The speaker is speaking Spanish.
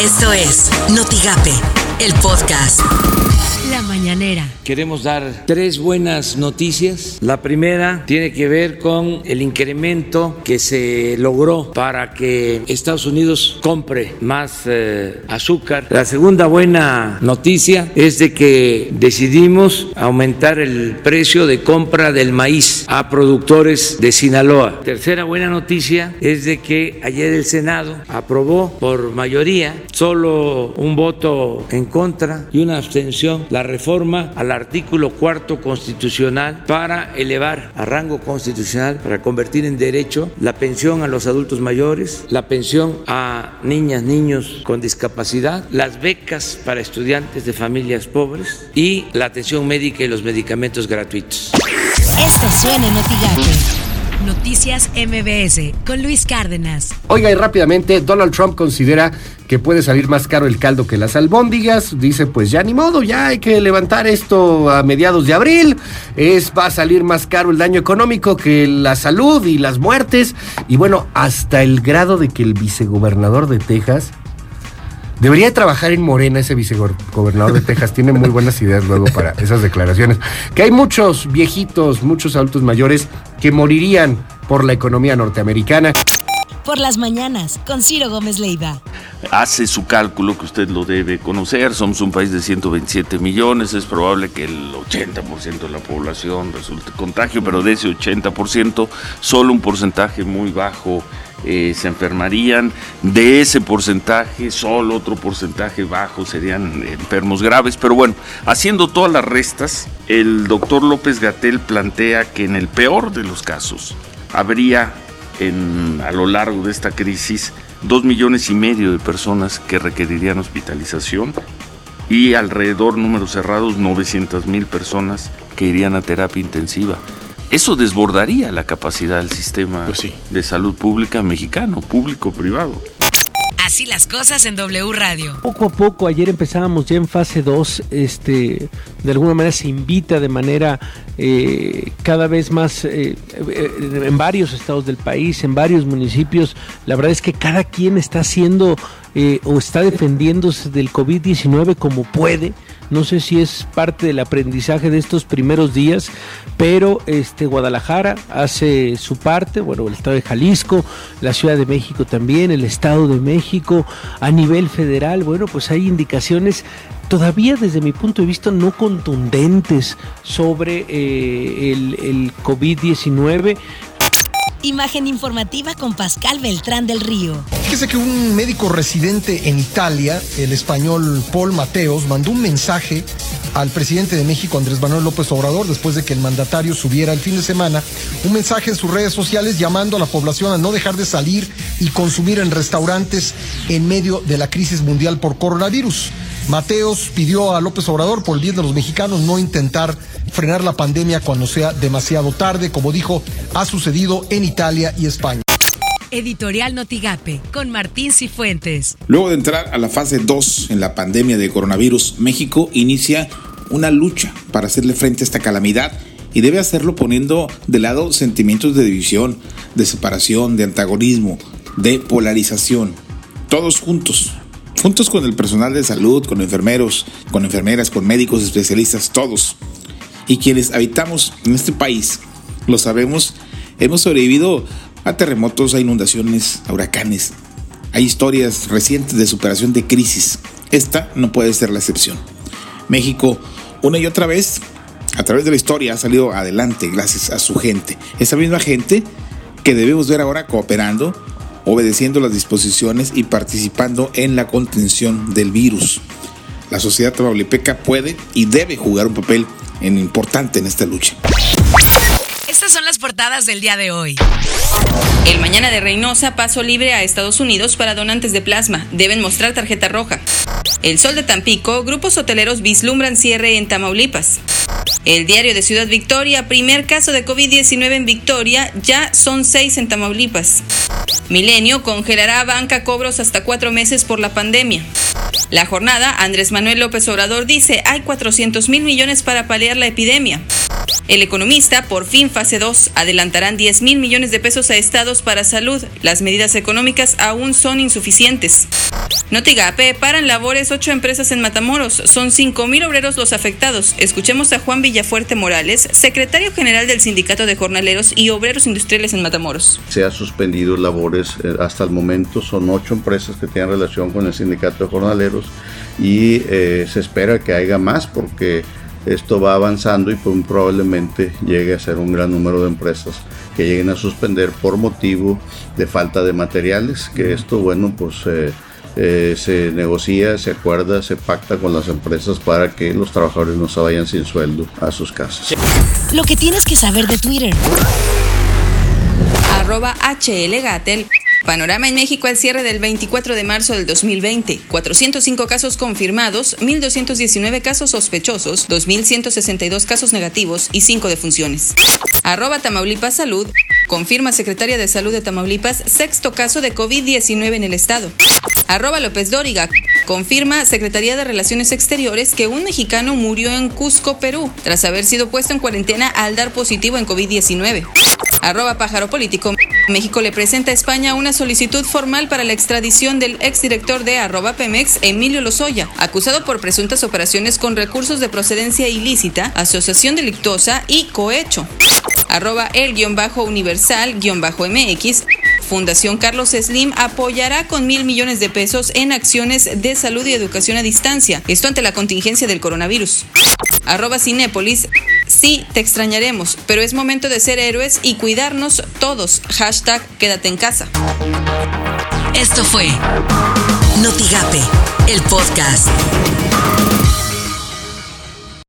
Esto es Notigape, el podcast. La mañanera. Queremos dar tres buenas noticias. La primera tiene que ver con el incremento que se logró para que Estados Unidos compre más eh, azúcar. La segunda buena noticia es de que decidimos aumentar el precio de compra del maíz a productores de Sinaloa. Tercera buena noticia es de que ayer el Senado aprobó por mayoría, solo un voto en contra y una abstención, la reforma al artículo cuarto constitucional para elevar a rango constitucional, para convertir en derecho la pensión a los adultos mayores, la pensión a niñas, niños con discapacidad, las becas para estudiantes de familias pobres y la atención médica y los medicamentos gratuitos. Esto suena en. Noticias MBS con Luis Cárdenas. Oiga, y rápidamente, Donald Trump considera que puede salir más caro el caldo que las albóndigas. Dice, pues ya ni modo, ya hay que levantar esto a mediados de abril. Es, va a salir más caro el daño económico que la salud y las muertes. Y bueno, hasta el grado de que el vicegobernador de Texas Debería trabajar en Morena ese vicegobernador de Texas. Tiene muy buenas ideas luego para esas declaraciones. Que hay muchos viejitos, muchos adultos mayores que morirían por la economía norteamericana. Por las mañanas, con Ciro Gómez Leiva. Hace su cálculo que usted lo debe conocer. Somos un país de 127 millones. Es probable que el 80% de la población resulte contagio, pero de ese 80%, solo un porcentaje muy bajo eh, se enfermarían. De ese porcentaje, solo otro porcentaje bajo serían enfermos graves. Pero bueno, haciendo todas las restas, el doctor López Gatel plantea que en el peor de los casos habría a lo largo de esta crisis dos millones y medio de personas que requerirían hospitalización y alrededor, números cerrados, 900 mil personas que irían a terapia intensiva. Eso desbordaría la capacidad del sistema Pues sí. de salud pública mexicano, público-privado. Así las cosas en W Radio. Poco a poco, ayer empezábamos ya en fase 2, este, de alguna manera se invita de manera eh, cada vez más eh, eh, en varios estados del país, en varios municipios. La verdad es que cada quien está haciendo eh, o está defendiéndose del COVID-19 como puede. No sé si es parte del aprendizaje de estos primeros días, pero este Guadalajara hace su parte, bueno, el estado de Jalisco, la Ciudad de México también, el estado de México, a nivel federal, bueno, pues hay indicaciones todavía desde mi punto de vista no contundentes sobre eh, el, el COVID-19. Imagen informativa con Pascal Beltrán del Río. Fíjese que un médico residente en Italia, el español Paul Mateos, mandó un mensaje al presidente de México, Andrés Manuel López Obrador, después de que el mandatario subiera el fin de semana, un mensaje en sus redes sociales llamando a la población a no dejar de salir y consumir en restaurantes en medio de la crisis mundial por coronavirus. Mateos pidió a López Obrador, por el bien de los mexicanos, no intentar frenar la pandemia cuando sea demasiado tarde, como dijo, ha sucedido en Italia y España. Editorial Notigape con Martín Cifuentes. Luego de entrar a la fase 2 en la pandemia de coronavirus, México inicia una lucha para hacerle frente a esta calamidad y debe hacerlo poniendo de lado sentimientos de división, de separación, de antagonismo, de polarización. Todos juntos, juntos con el personal de salud, con enfermeros, con enfermeras, con médicos especialistas, todos. Y quienes habitamos en este país, lo sabemos, hemos sobrevivido a terremotos, a inundaciones, a huracanes. Hay historias recientes de superación de crisis. Esta no puede ser la excepción. México, una y otra vez, a través de la historia, ha salido adelante gracias a su gente. Esa misma gente que debemos ver ahora cooperando, obedeciendo las disposiciones y participando en la contención del virus. La sociedad tamaulipeca puede y debe jugar un papel en- importante en esta lucha. Estas son las portadas del día de hoy. El mañana de Reynosa, paso libre a Estados Unidos para donantes de plasma. Deben mostrar tarjeta roja. El Sol de Tampico, grupos hoteleros vislumbran cierre en Tamaulipas. El diario de Ciudad Victoria, primer caso de COVID-19 en Victoria, ya son seis en Tamaulipas. Milenio congelará banca cobros hasta cuatro meses por la pandemia. La jornada, Andrés Manuel López Obrador dice, hay 400 mil millones para paliar la epidemia. El economista, por fin fase 2, adelantarán 10 mil millones de pesos a estados para salud. Las medidas económicas aún son insuficientes. Notigape, paran labores ocho empresas en Matamoros. Son 5 mil obreros los afectados. Escuchemos a Juan Villafuerte Morales, secretario general del Sindicato de Jornaleros y Obreros Industriales en Matamoros. Se ha suspendido labores eh, hasta el momento. Son ocho empresas que tienen relación con el Sindicato de Jornaleros y eh, se espera que haya más porque esto va avanzando y pues, probablemente llegue a ser un gran número de empresas que lleguen a suspender por motivo de falta de materiales, que esto, bueno, pues eh, eh, se negocia, se acuerda, se pacta con las empresas para que los trabajadores no se vayan sin sueldo a sus casas. Lo que tienes que saber de Twitter. Arroba HLGatel. Panorama en México al cierre del 24 de marzo del 2020. 405 casos confirmados, 1.219 casos sospechosos, 2.162 casos negativos y 5 defunciones. Arroba Tamaulipas Salud. Confirma Secretaria de Salud de Tamaulipas sexto caso de COVID-19 en el estado. Arroba López Dóriga. Confirma Secretaría de Relaciones Exteriores que un mexicano murió en Cusco, Perú, tras haber sido puesto en cuarentena al dar positivo en COVID-19. Arroba Pájaro Político. México le presenta a España una solicitud formal para la extradición del exdirector de arroba Pemex, Emilio Lozoya, acusado por presuntas operaciones con recursos de procedencia ilícita, asociación delictuosa y cohecho. Arroba el guion bajo universal guion bajo MX. Fundación Carlos Slim apoyará con mil millones de pesos en acciones de salud y educación a distancia, esto ante la contingencia del coronavirus. Arroba Cinépolis, sí, te extrañaremos, pero es momento de ser héroes y cuidarnos todos. Hashtag quédate en casa. Esto fue Notigape, el podcast.